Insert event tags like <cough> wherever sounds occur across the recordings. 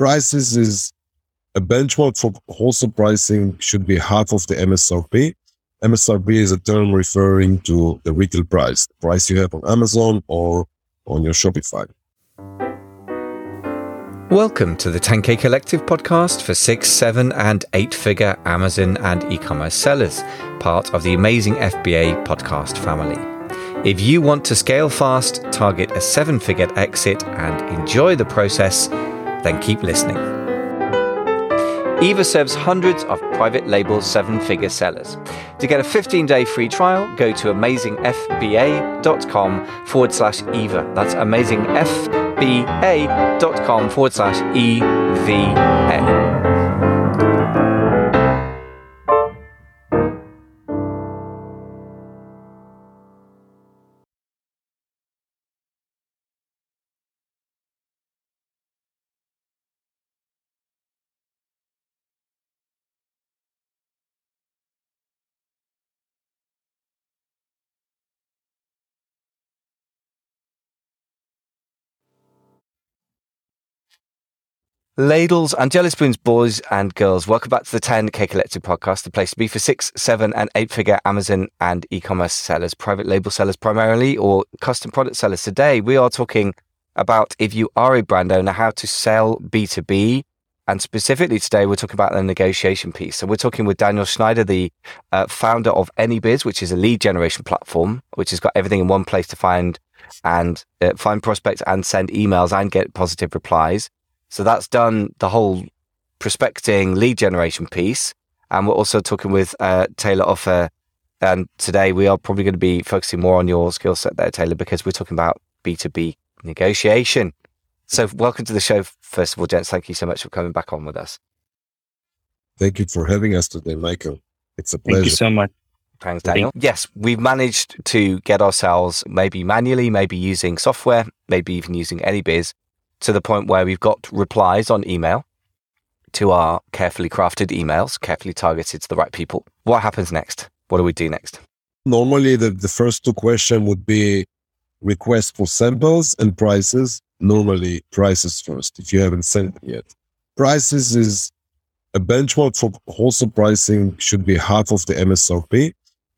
prices is a benchmark for wholesale pricing should be half of the MSRP. MSRP is a term referring to the retail price, the price you have on Amazon or on your Shopify. Welcome to the 10K Collective podcast for six, seven, and eight figure Amazon and e commerce sellers, part of the amazing FBA podcast family. If you want to scale fast, target a seven figure exit, and enjoy the process, then keep listening. Eva serves hundreds of private label seven figure sellers. To get a 15 day free trial, go to amazingfba.com forward slash Eva. That's amazingfba.com forward slash EVA. Ladles and jelly spoons, boys and girls, welcome back to the 10K Collective podcast, the place to be for six, seven, and eight figure Amazon and e commerce sellers, private label sellers primarily, or custom product sellers. Today, we are talking about if you are a brand owner, how to sell B2B. And specifically today, we're talking about the negotiation piece. So, we're talking with Daniel Schneider, the uh, founder of AnyBiz, which is a lead generation platform, which has got everything in one place to find and uh, find prospects and send emails and get positive replies. So that's done the whole prospecting lead generation piece. And we're also talking with uh, Talor Offer. And today we are probably going to be focusing more on your skill set there, Talor, because we're talking about B2B negotiation. So welcome to the show, first of all, gents. Thank you so much for coming back on with us. Thank you for having us today, Michael. It's a pleasure. Thank you so much. Thanks, Daniel. Yes, we've managed to get ourselves maybe manually, maybe using software, maybe even using AnyBiz to the point where we've got replies on email to our carefully crafted emails, carefully targeted to the right people. What happens next? What do we do next? Normally, the, the first two questions would be request for samples and prices. Normally, prices first, if you haven't sent it yet. Prices is a benchmark for wholesale pricing should be half of the MSRP.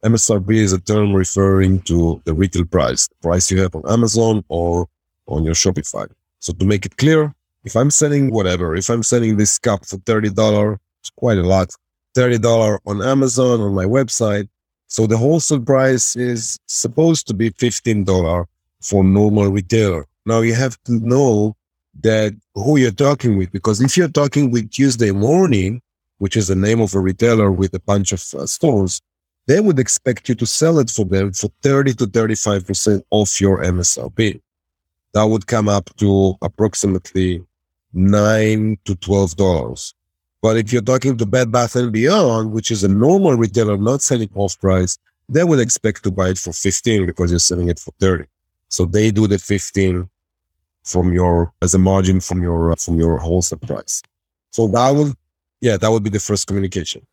MSRP is a term referring to the retail price, the price you have on Amazon or on your Shopify. So to make it clear, if I'm selling whatever, if I'm selling this cup for $30, it's quite a lot, $30 on Amazon, on my website. So the wholesale price is supposed to be $15 for normal retailer. Now you have to know that who you're talking with, because if you're talking with Tuesday morning, which is the name of a retailer with a bunch of uh, stores, they would expect you to sell it for them for 30 to 35% off your MSRP that would come up to approximately nine to twelve dollars. But if you're talking to Bed Bath and Beyond, which is a normal retailer not selling off price, they would expect to buy it for 15 because you're selling it for 30. So they do the 15 from your as a margin from your uh, from your wholesale price. So that would yeah, that would be the first communication.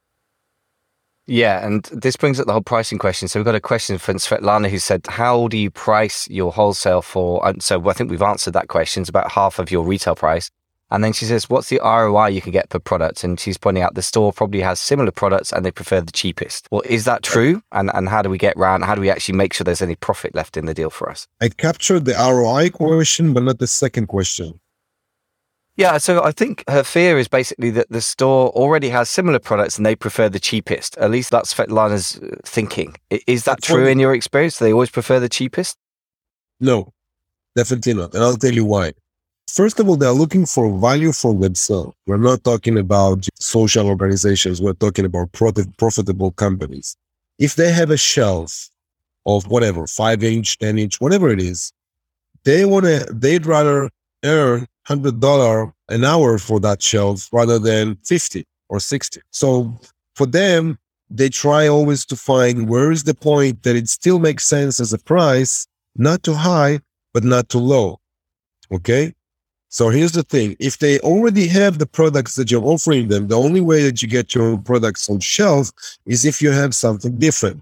Yeah, and this brings up the whole pricing question. So we've got a question from Svetlana who said, "How do you price your wholesale for?" And so I think we've answered that question. It's about half of your retail price. And then she says, "What's the ROI you can get per product?" And she's pointing out the store probably has similar products and they prefer the cheapest. Well, is that true? And and how do we get around? How do we actually make sure there's any profit left in the deal for us? I captured the ROI question, but not the second question. Yeah, so I think her fear is basically that the store already has similar products and they prefer the cheapest. At least that's Svetlana's uh, thinking. Is that true in your experience? They always prefer the cheapest? No, definitely not. And I'll tell you why. First of all, they're looking for value for themselves. We're not talking about social organizations. We're talking about profitable companies. If they have a shelf of whatever, five inch, 10 inch, whatever it is, they want to, they'd rather earn $100 an hour for that shelf rather than 50 or 60. So for them, they try always to find where is the point that it still makes sense as a price, not too high, but not too low. Okay. So here's the thing. If they already have the products that you're offering them, the only way that you get your products on shelf is if you have something different.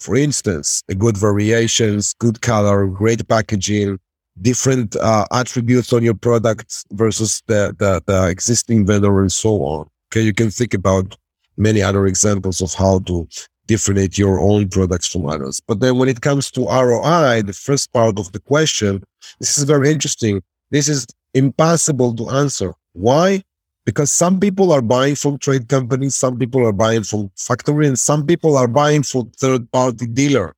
For instance, a good variations, good color, great packaging, different uh, attributes on your product versus the, the, the existing vendor and so on. Okay, you can think about many other examples of how to differentiate your own products from others. But then when it comes to ROI, the first part of the question, this is very interesting. This is impossible to answer. Why? Because some people are buying from trade companies, some people are buying from factory, and some people are buying from third party dealer.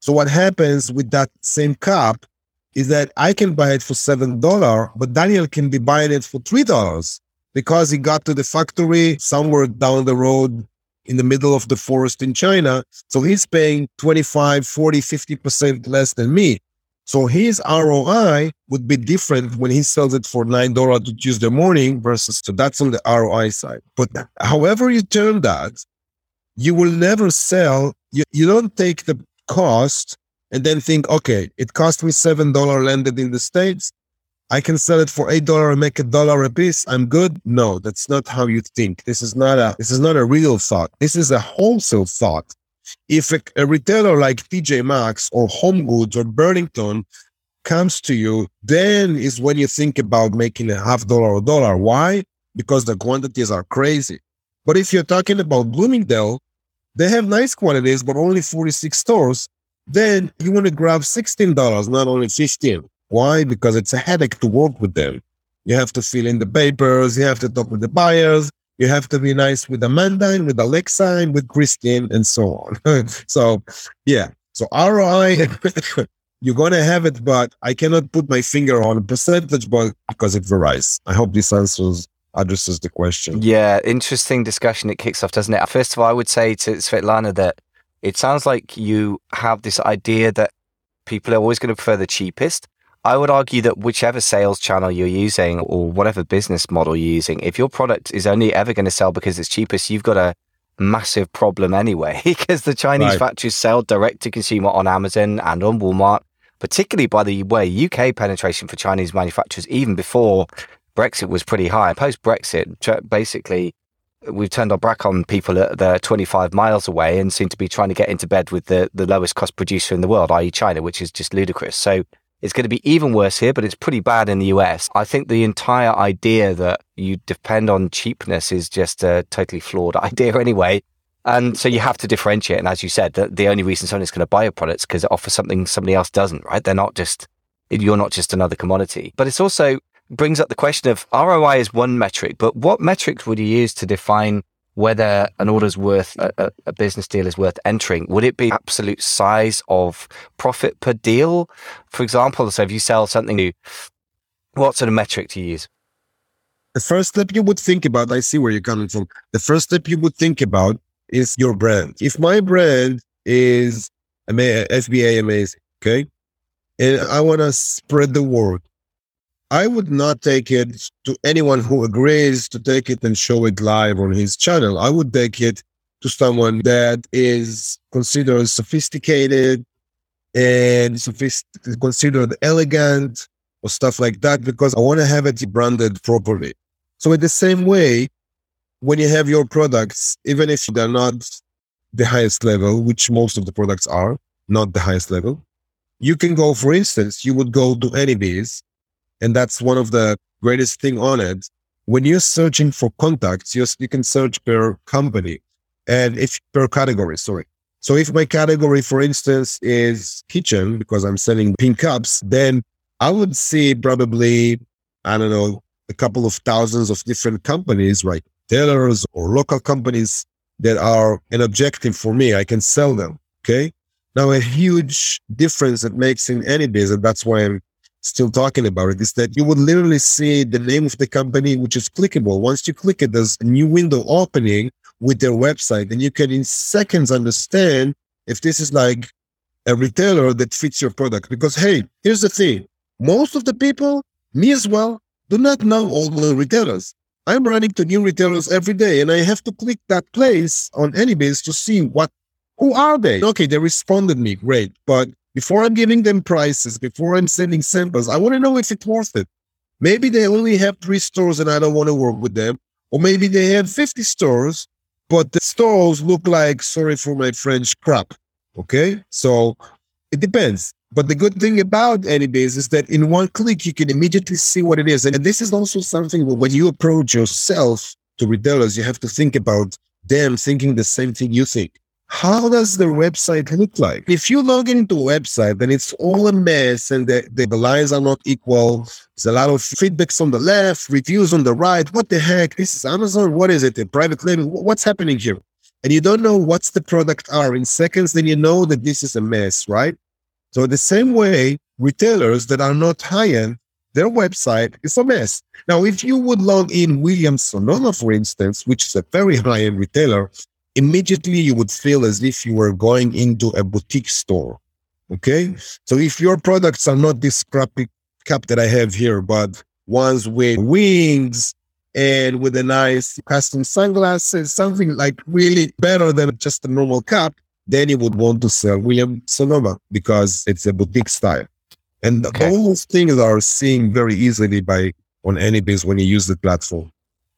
So what happens with that same cup is that I can buy it for seven dollar, but Daniel can be buying it for three dollars because he got to the factory somewhere down the road in the middle of the forest in China. So he's paying 25, 40, 50% less than me. So his ROI would be different when he sells it for $9 to Tuesday morning versus, so that's on the ROI side. But however you turn that, you will never sell, you, you don't take the cost and then think, okay, it cost me $7 landed in the States. I can sell it for eight dollar and make a dollar a piece. I'm good. No, that's not how you think. This is not a this is not a real thought. This is a wholesale thought. If a, a retailer like TJ Maxx or Home Goods or Burlington comes to you, then is when you think about making a half dollar or dollar. Why? Because the quantities are crazy. But if you're talking about Bloomingdale, they have nice quantities, but only 46 stores. Then you want to grab $16, not only 15. Why? Because it's a headache to work with them. You have to fill in the papers, you have to talk with the buyers, you have to be nice with Amanda and with Alexa and with Christine and so on. <laughs> so, yeah. So ROI, <laughs> you're going to have it, but I cannot put my finger on a percentage but because it varies. I hope this answers addresses the question. Yeah, interesting discussion it kicks off, doesn't it? First of all, I would say to Svetlana that it sounds like you have this idea that people are always going to prefer the cheapest. I would argue that whichever sales channel you're using or whatever business model you're using, if your product is only ever going to sell because it's cheapest, you've got a massive problem anyway, <laughs> because the Chinese right. factories sell direct to consumer on Amazon and on Walmart, particularly by the way UK penetration for Chinese manufacturers, even before Brexit was pretty high. Post Brexit, basically, we've turned our back on people that are 25 miles away and seem to be trying to get into bed with the, the lowest cost producer in the world, i.e., China, which is just ludicrous. So it's going to be even worse here, but it's pretty bad in the US. I think the entire idea that you depend on cheapness is just a totally flawed <laughs> idea anyway. And so you have to differentiate. And as you said, the, the only reason someone is going to buy your products because it offers something somebody else doesn't, right? They're not just, you're not just another commodity. But it's also brings up the question of ROI is one metric, but what metrics would you use to define whether an order's worth a, a, business deal is worth entering? Would it be absolute size of profit per deal? For example so if you sell something new what sort of metric to use? The first step you would think about i see where you're coming from. The first step you would think about is your brand. If my brand is fba amazing okay? And i want to spread the word I would not take it to anyone who agrees to take it and show it live on his channel. I would take it to someone that is considered sophisticated and considered elegant or stuff like that because I want to have it branded properly. So in the same way, when you have your products, even if they're not the highest level, which most of the products are not the highest level, you can go, for instance, you would go to AnyBiz and that's one of the greatest thing on it. When you're searching for contacts, you, you can search per company and if per category, sorry. So if my category, for instance, is kitchen, because I'm selling pink cups, then I would see probably, I don't know, a couple of thousands of different companies, right? Tailors or local companies that are an objective for me. I can sell them. Okay. Now, a huge difference it makes in any business. That's why I'm still talking about it is that you would literally see the name of the company, which is clickable. Once you click it, there's a new window opening with their website, and you can in seconds understand if this is like a retailer that fits your product. Because hey, here's the thing: most of the people, me as well, do not know all the retailers. I'm running to new retailers every day, and I have to click that place on AnyBiz to see what who are they? Okay, they responded me, great. But before I'm giving them prices, before I'm sending samples, I want to know if it's worth it. Maybe they only have three stores and I don't want to work with them. Or maybe they have 50 stores, but the stores look like, sorry for my French, crap. Okay. So it depends. But the good thing about Anybiz is that in one click, you can immediately see what it is. And this is also something when you approach yourself to retailers, you have to think about them thinking the same thing you think. How does the website look like? If you log into a website, then it's all a mess and the, the, the lines are not equal. There's a lot of feedbacks on the left, reviews on the right. What the heck? This is Amazon. What is it? A private label? What's happening here? And you don't know what's the product are in seconds, then you know that this is a mess, right? So the same way, retailers that are not high-end, their website is a mess. Now, if you would log in Williams Sonoma, for instance, which is a very high-end retailer, immediately you would feel as if you were going into a boutique store. Okay. Mm-hmm. So if your products are not this crappy cup that I have here, but ones with wings and with a nice custom sunglasses, something like really better than just a normal cup, then you would want to sell William Sonoma because it's a boutique style. And okay. those things are seen very easily by on AnyBiz when you use the platform.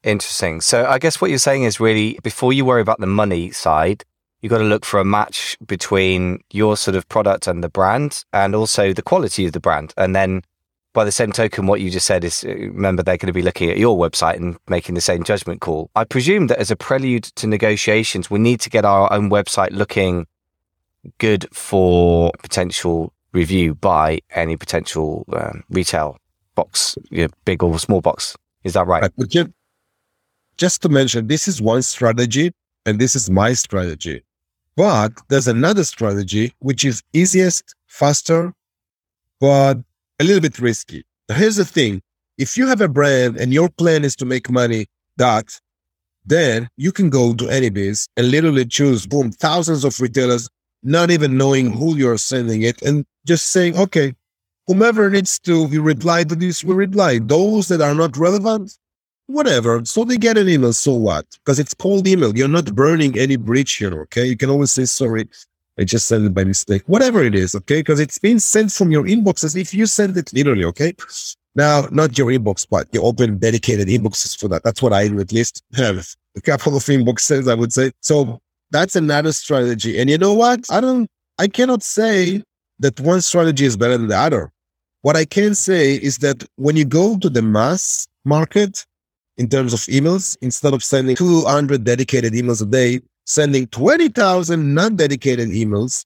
Interesting. So I guess what you're saying is really before you worry about the money side, you've got to look for a match between your sort of product and the brand and also the quality of the brand. And then by the same token, what you just said is uh, remember they're going to be looking at your website and making the same judgment call. I presume that as a prelude to negotiations, we need to get our own website looking good for potential review by any potential um, retail box, you know, big or small box. Is that right? right just to mention, this is one strategy and this is my strategy. But there's another strategy which is easiest, faster, but a little bit risky. Here's the thing. If you have a brand and your plan is to make money, that then you can go to Anybiz and literally choose, boom, thousands of retailers, not even knowing who you're sending it and just saying, okay, whomever needs to reply to this will reply. Those that are not relevant, whatever. So they get an email. So what? Because it's cold email. You're not burning any bridge here. Okay. You can always say, sorry, I just sent it by mistake. Whatever it is. Okay. Because it's been sent from your inbox as if you sent it literally. Okay. Now, not your inbox, but you open dedicated inboxes for that. That's what I do at least <laughs> have a couple of inboxes, I would say. So that's another strategy. And you know what? I don't, I cannot say that one strategy is better than the other. What I can say is that when you go to the mass market, in terms of emails. Instead of sending 200 dedicated emails a day, sending 20,000 non dedicated emails,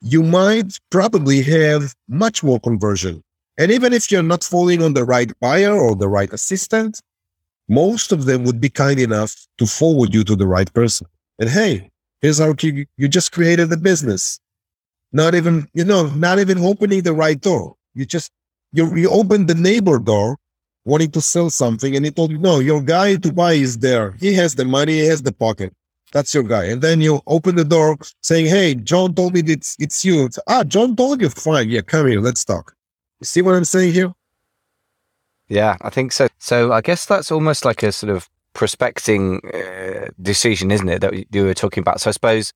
you might probably have much more conversion. And even if you're not falling on the right buyer or the right assistant, most of them would be kind enough to forward you to the right person. And hey, here's how you, you just created the business. Not even, you know, not even opening the right door. You just, you, you open the neighbor door wanting to sell something and he told you, no, your guy to buy is there. He has the money, he has the pocket. That's your guy. And then you open the door saying, hey, John told me it's, it's you. It's, ah, John told you. Fine. Yeah, come here. Let's talk. You see what I'm saying here? Yeah, I think so. So I guess that's almost like a sort of prospecting uh, decision, isn't it? That you were talking about. So I suppose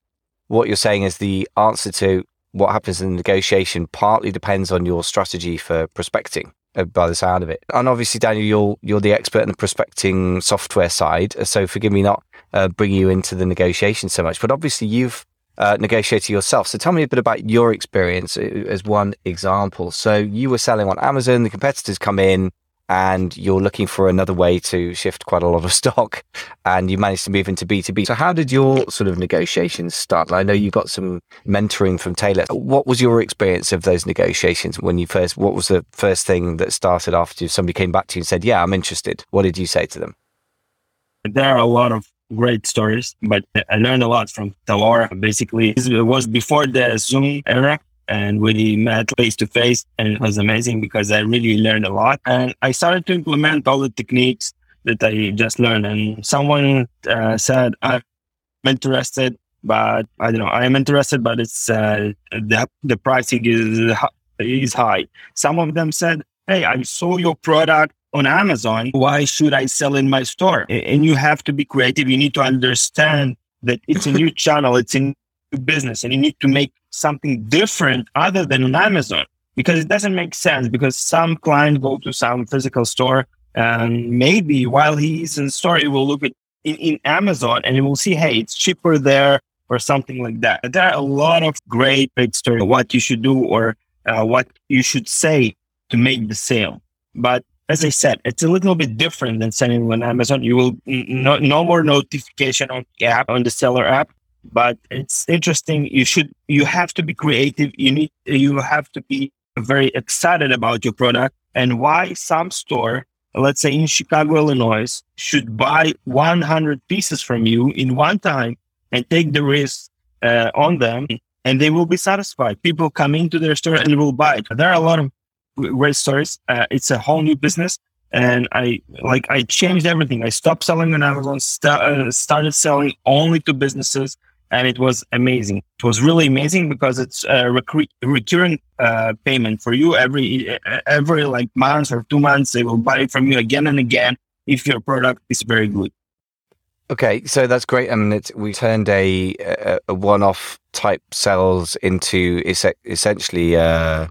what you're saying is the answer to what happens in the negotiation partly depends on your strategy for prospecting. Uh, by the sound of it. And obviously, Daniel, you're you're the expert in the prospecting software side, so forgive me not uh, bringing you into the negotiation so much. But obviously, you've uh, negotiated yourself. So tell me a bit about your experience uh, as one example. So you were selling on Amazon, the competitors come in, and you're looking for another way to shift quite a lot of <laughs> stock and you managed to move into B2B. So how did your sort of negotiations start? I know you got some mentoring from Talor. What was your experience of those negotiations when you first, what was the first thing that started after somebody came back to you and said, yeah, I'm interested? What did you say to them? There are a lot of great stories, but I learned a lot from Talora. Basically, it was before the Zoom era and we met face to face and it was amazing because I really learned a lot. And I started to implement all the techniques that I just learned. And someone uh, said I'm interested but I don't know I am interested but it's uh, the, the pricing is is high. Some of them said hey I saw your product on Amazon. Why should I sell in my store? And you have to be creative. You need to understand that it's a new <laughs> channel. It's a business and you need to make something different other than on Amazon because it doesn't make sense because some client go to some physical store and maybe while he's in store, he will look at in, in Amazon and he will see, hey, it's cheaper there or something like that. There are a lot of great big stories what you should do or uh, what you should say to make the sale. But as I said, it's a little bit different than selling on Amazon. You will no, no more notification on the app on the seller app, but it's interesting. You should you have to be creative. You need you have to be very excited about your product and why some store, let's say in Chicago, Illinois, should buy 100 pieces from you in one time and take the risk uh, on them and they will be satisfied. People come into their store and will buy it. There are a lot of great stories. Uh, it's a whole new business. And I like, I changed everything. I stopped selling on Amazon, st- uh, started selling only to businesses. And it was amazing. It was really amazing because it's a rec- recurring uh, payment for you every every like month or two months. They will buy it from you again and again if your product is very good. Okay, so that's great. I mean, we turned a, a, a one-off type cells into essentially uh,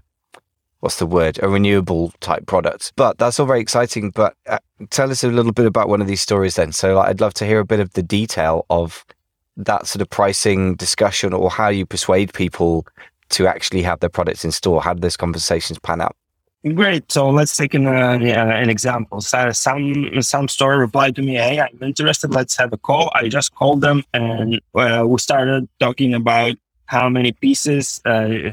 what's the word a renewable type product. But that's all very exciting. But uh, tell us a little bit about one of these stories then. So like, I'd love to hear a bit of the detail of that sort of pricing discussion or how you persuade people to actually have their products in store. How do those conversations pan out? Great. So let's take an, uh, an example. So some some store replied to me, "Hey, I'm interested. Let's have a call." I just called them, and uh, we started talking about how many pieces, uh,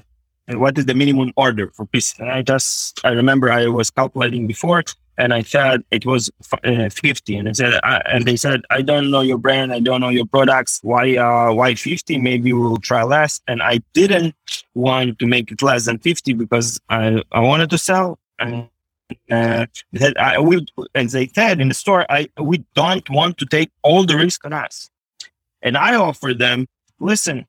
what is the minimum order for pieces. And I just I remember I was calculating before, and I said it was uh, 50 and I said uh, and they said I don't know your brand. I don't know your products. Why uh why 50 maybe we'll try less. And I didn't want to make it less than 50 because I I wanted to sell. And uh, that I will as they said in the store I we don't want to take all the risk on us. And I offered them listen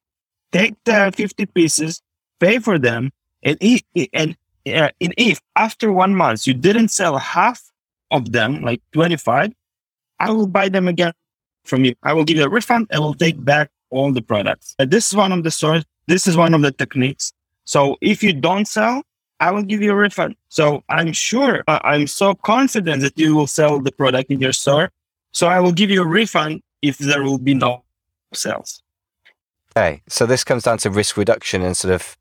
take the 50 pieces pay for them and and uh, in if after one month you didn't sell half of them, like 25, I will buy them again from you. I will give you a refund. I will take back all the products. Uh, this is one of the stores. This is one of the techniques. So if you don't sell, I will give you a refund. So I'm sure, uh, I'm so confident that you will sell the product in your store. So I will give you a refund if there will be no sales. Okay. So this comes down to risk reduction and sort of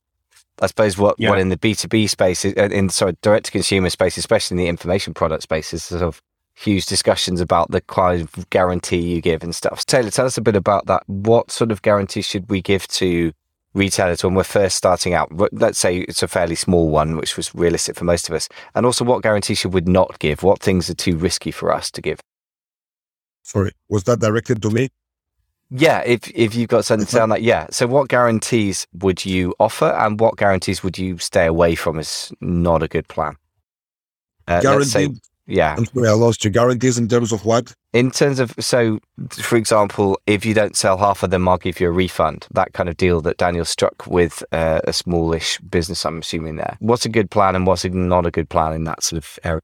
I suppose what, yeah. what in the B2B space, uh, in sorry, direct to consumer space, especially in the information product space, is sort of huge discussions about the kind of guarantee you give and stuff. Talor, tell us a bit about that. What sort of guarantee should we give to retailers when we're first starting out? Let's say it's a fairly small one, which was realistic for most of us. And also, what guarantee should we not give? What things are too risky for us to give? Sorry, was that directed to me? Yeah, if if you've got something to say on that, yeah. So, what guarantees would you offer, and what guarantees would you stay away from? Is not a good plan. Uh, Guaranteed. Say, yeah. I'm sorry, I lost you. Guarantees in terms of what? In terms of so, for example, if you don't sell half of them, I'll give you a refund. That kind of deal that Daniel struck with uh, a smallish business. I'm assuming there. What's a good plan, and what's not a good plan in that sort of area?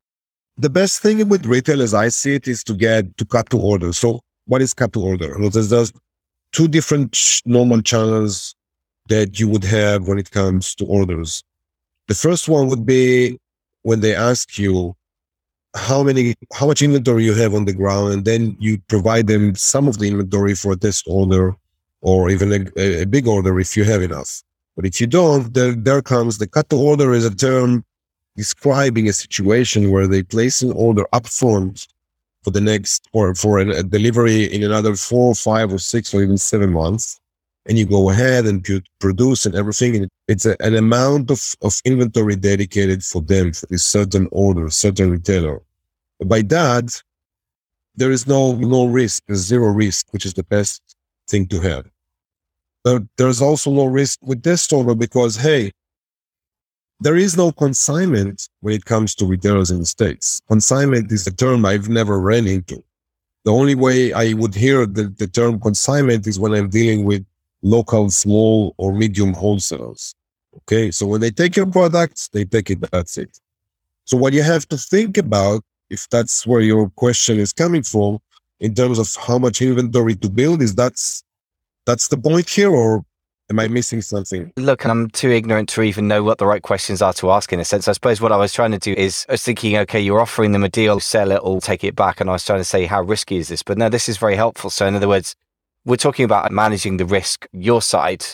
The best thing with retail, as I see it, is to get to cut to order. So what is cut to order? There's, there's two different normal channels that you would have when it comes to orders. The first one would be when they ask you how many, how much inventory you have on the ground, and then you provide them some of the inventory for a test order or even a, a big order if you have enough. But if you don't, there, there comes the cut to order is a term describing a situation where they place an order upfront for the next or for a, delivery in another four, five, or six, or even seven months. And you go ahead and you produce and everything. And it's a, an amount of, of inventory dedicated for them for this certain order, certain retailer. By that, there is no no risk, there's zero risk, which is the best thing to have. But there's also no risk with this order because hey, there is no consignment when it comes to retailers in the States. Consignment is a term I've never ran into. The only way I would hear the, the term consignment is when I'm dealing with local, small, or medium wholesalers. Okay. So when they take your products, they take it. That's it. So what you have to think about, if that's where your question is coming from, in terms of how much inventory to build, is that's that's the point here, or Am I missing something? Look, and I'm too ignorant to even know what the right questions are to ask in a sense. I suppose what I was trying to do is I was thinking, okay, you're offering them a deal, sell it or take it back. And I was trying to say, how risky is this? But no, this is very helpful. So, in other words, we're talking about managing the risk your side,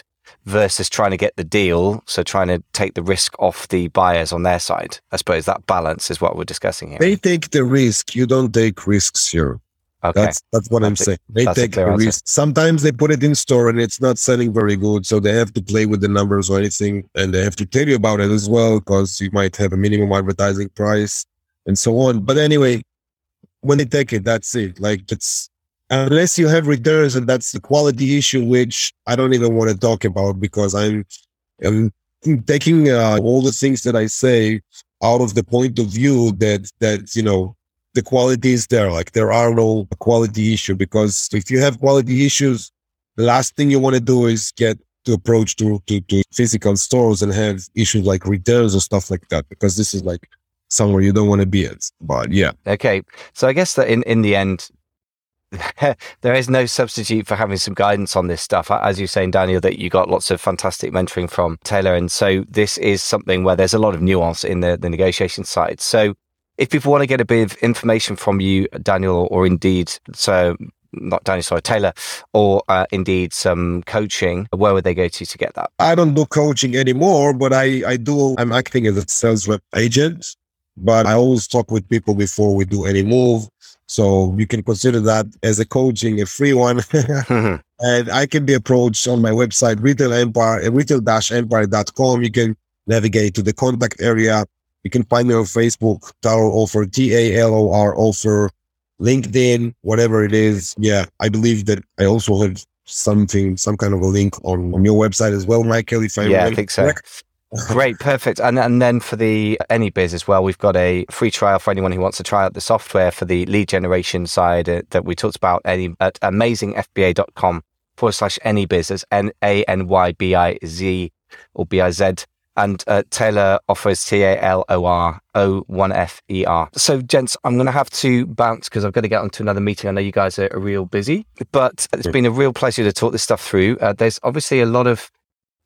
versus trying to get the deal. So trying to take the risk off the buyers on their side. I suppose that balance is what we're discussing here. They take the risk. You don't take risks here. Okay. That's that's what I'm a- saying. They that's a take answer. risk. Sometimes they put it in store and it's not selling very good, so they have to play with the numbers or anything, and they have to tell you about it as well because you might have a minimum advertising price and so on. But anyway, when they take it, that's it. Like it's unless you have returns, and that's the quality issue, which I don't even want to talk about because I'm I'm taking uh, all the things that I say out of the point of view that that you know the quality is there. Like there are no quality issue because if you have quality issues, the last thing you want to do is get to approach to, to to physical stores and have issues like returns or stuff like that because this is like somewhere you don't want to be at. But yeah, Okay. So I guess that in, in the end, <laughs> there is no substitute for having some guidance on this stuff. As you're saying, Daniel, that you got lots of fantastic mentoring from Talor. And so this is something where there's a lot of nuance in the, the negotiation side. So if people want to get a bit of information from you, Daniel, or indeed, so not Daniel, sorry, Talor, or uh, indeed some coaching, where would they go to to get that? I don't do coaching anymore, but I I do. I'm acting as a sales rep agent, but I always talk with people before we do any move. So you can consider that as a coaching, a free one. <laughs> and I can be approached on my website, retail empire, retail-empire.com. You can navigate to the contact area. You can find me on Facebook, Talor Offer, T-A-L-O-R Offer, LinkedIn, whatever it is. Yeah, I believe that I also have something, some kind of a link on, on your website as well, Michael, if I yeah, I think so. correct. <laughs> Great, perfect. And and then for the AnyBiz as well, we've got a free trial for anyone who wants to try out the software for the lead generation side uh, that we talked about any at amazingfba.com forward slash AnyBiz as N A N Y B I Z or B I Z. And uh, Talor offers T A L O R O 1 F E R. So, gents, I'm going to have to bounce because I've got to get onto another meeting. I know you guys are, are real busy, but it's been a real pleasure to talk this stuff through. Uh, there's obviously a lot of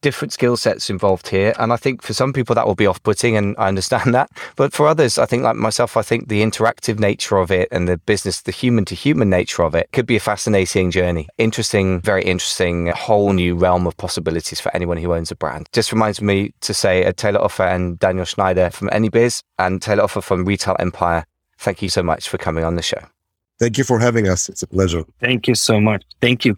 different skill sets involved here. And I think for some people that will be off putting, and I understand that. But for others, I think, like myself, I think the interactive nature of it and the business, the human to human nature of it could be a fascinating journey. Interesting, very interesting, whole new realm of possibilities for anyone who owns a brand. Just reminds me to say uh, Talor Offer and Daniel Schneider from AnyBiz and Talor Offer from Retail Empire. Thank you so much for coming on the show. Thank you for having us. It's a pleasure. Thank you so much. Thank you.